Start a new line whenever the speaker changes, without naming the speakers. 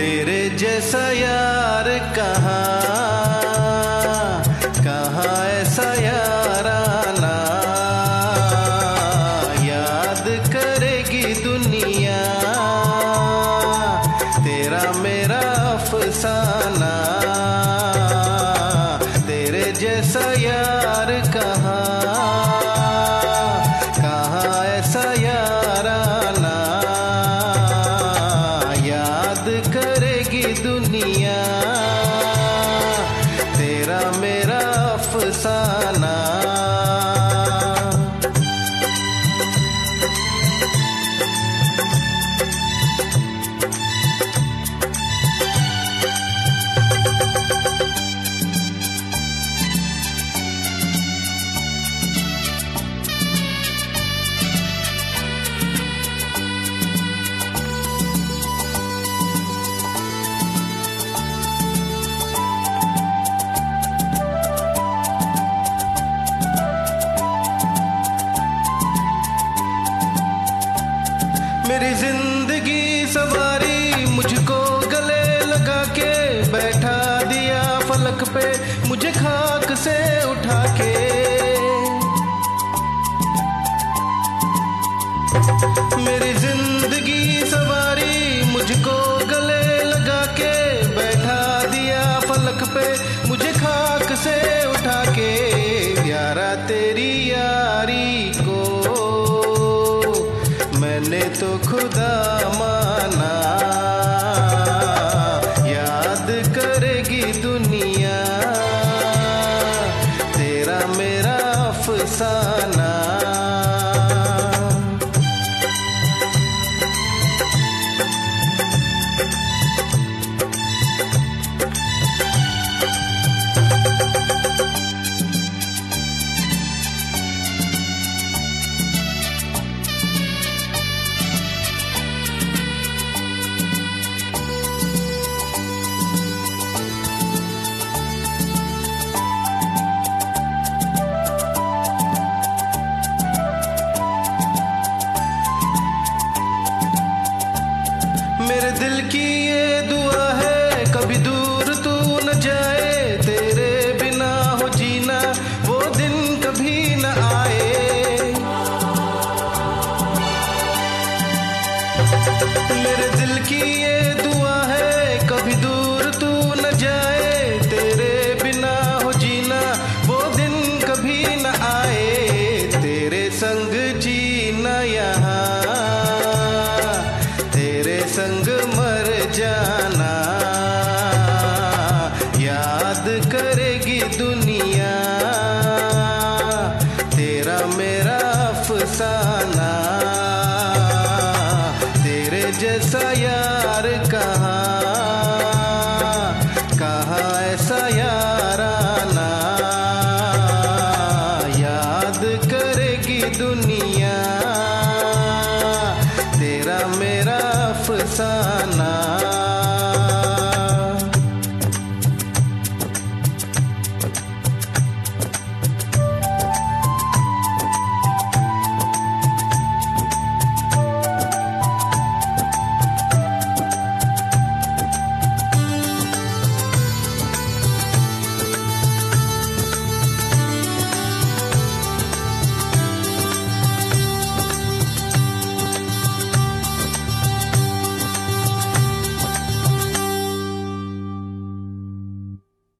तेरे जैसा यार कहाँ? कहाँ याद करेगी दुनिया। तेरा मेरा तेरे जैसा यार कहाँ? अफसाना ज़िंदगी सवारी मुझको गले लगा के बैठा दिया फलक पे मुझे खाक से उठा के। मेरी ज़िंदगी सवारी मुझको गले लगा के बैठा दिया फलक पे मुझे खाक से उठा के। यारा तेरी यारी खुदा माना। याद दुनिया। तेरा मेरा की ये दुआ है, कभी दूर तू न जाए, तेरे बिना हो जीना, वो दिन कभी न आए, तेरे संग जीना यहाँ, तेरे संग मर जाना, याद करेगी दुनिया, तेरा मेरा अफसाना।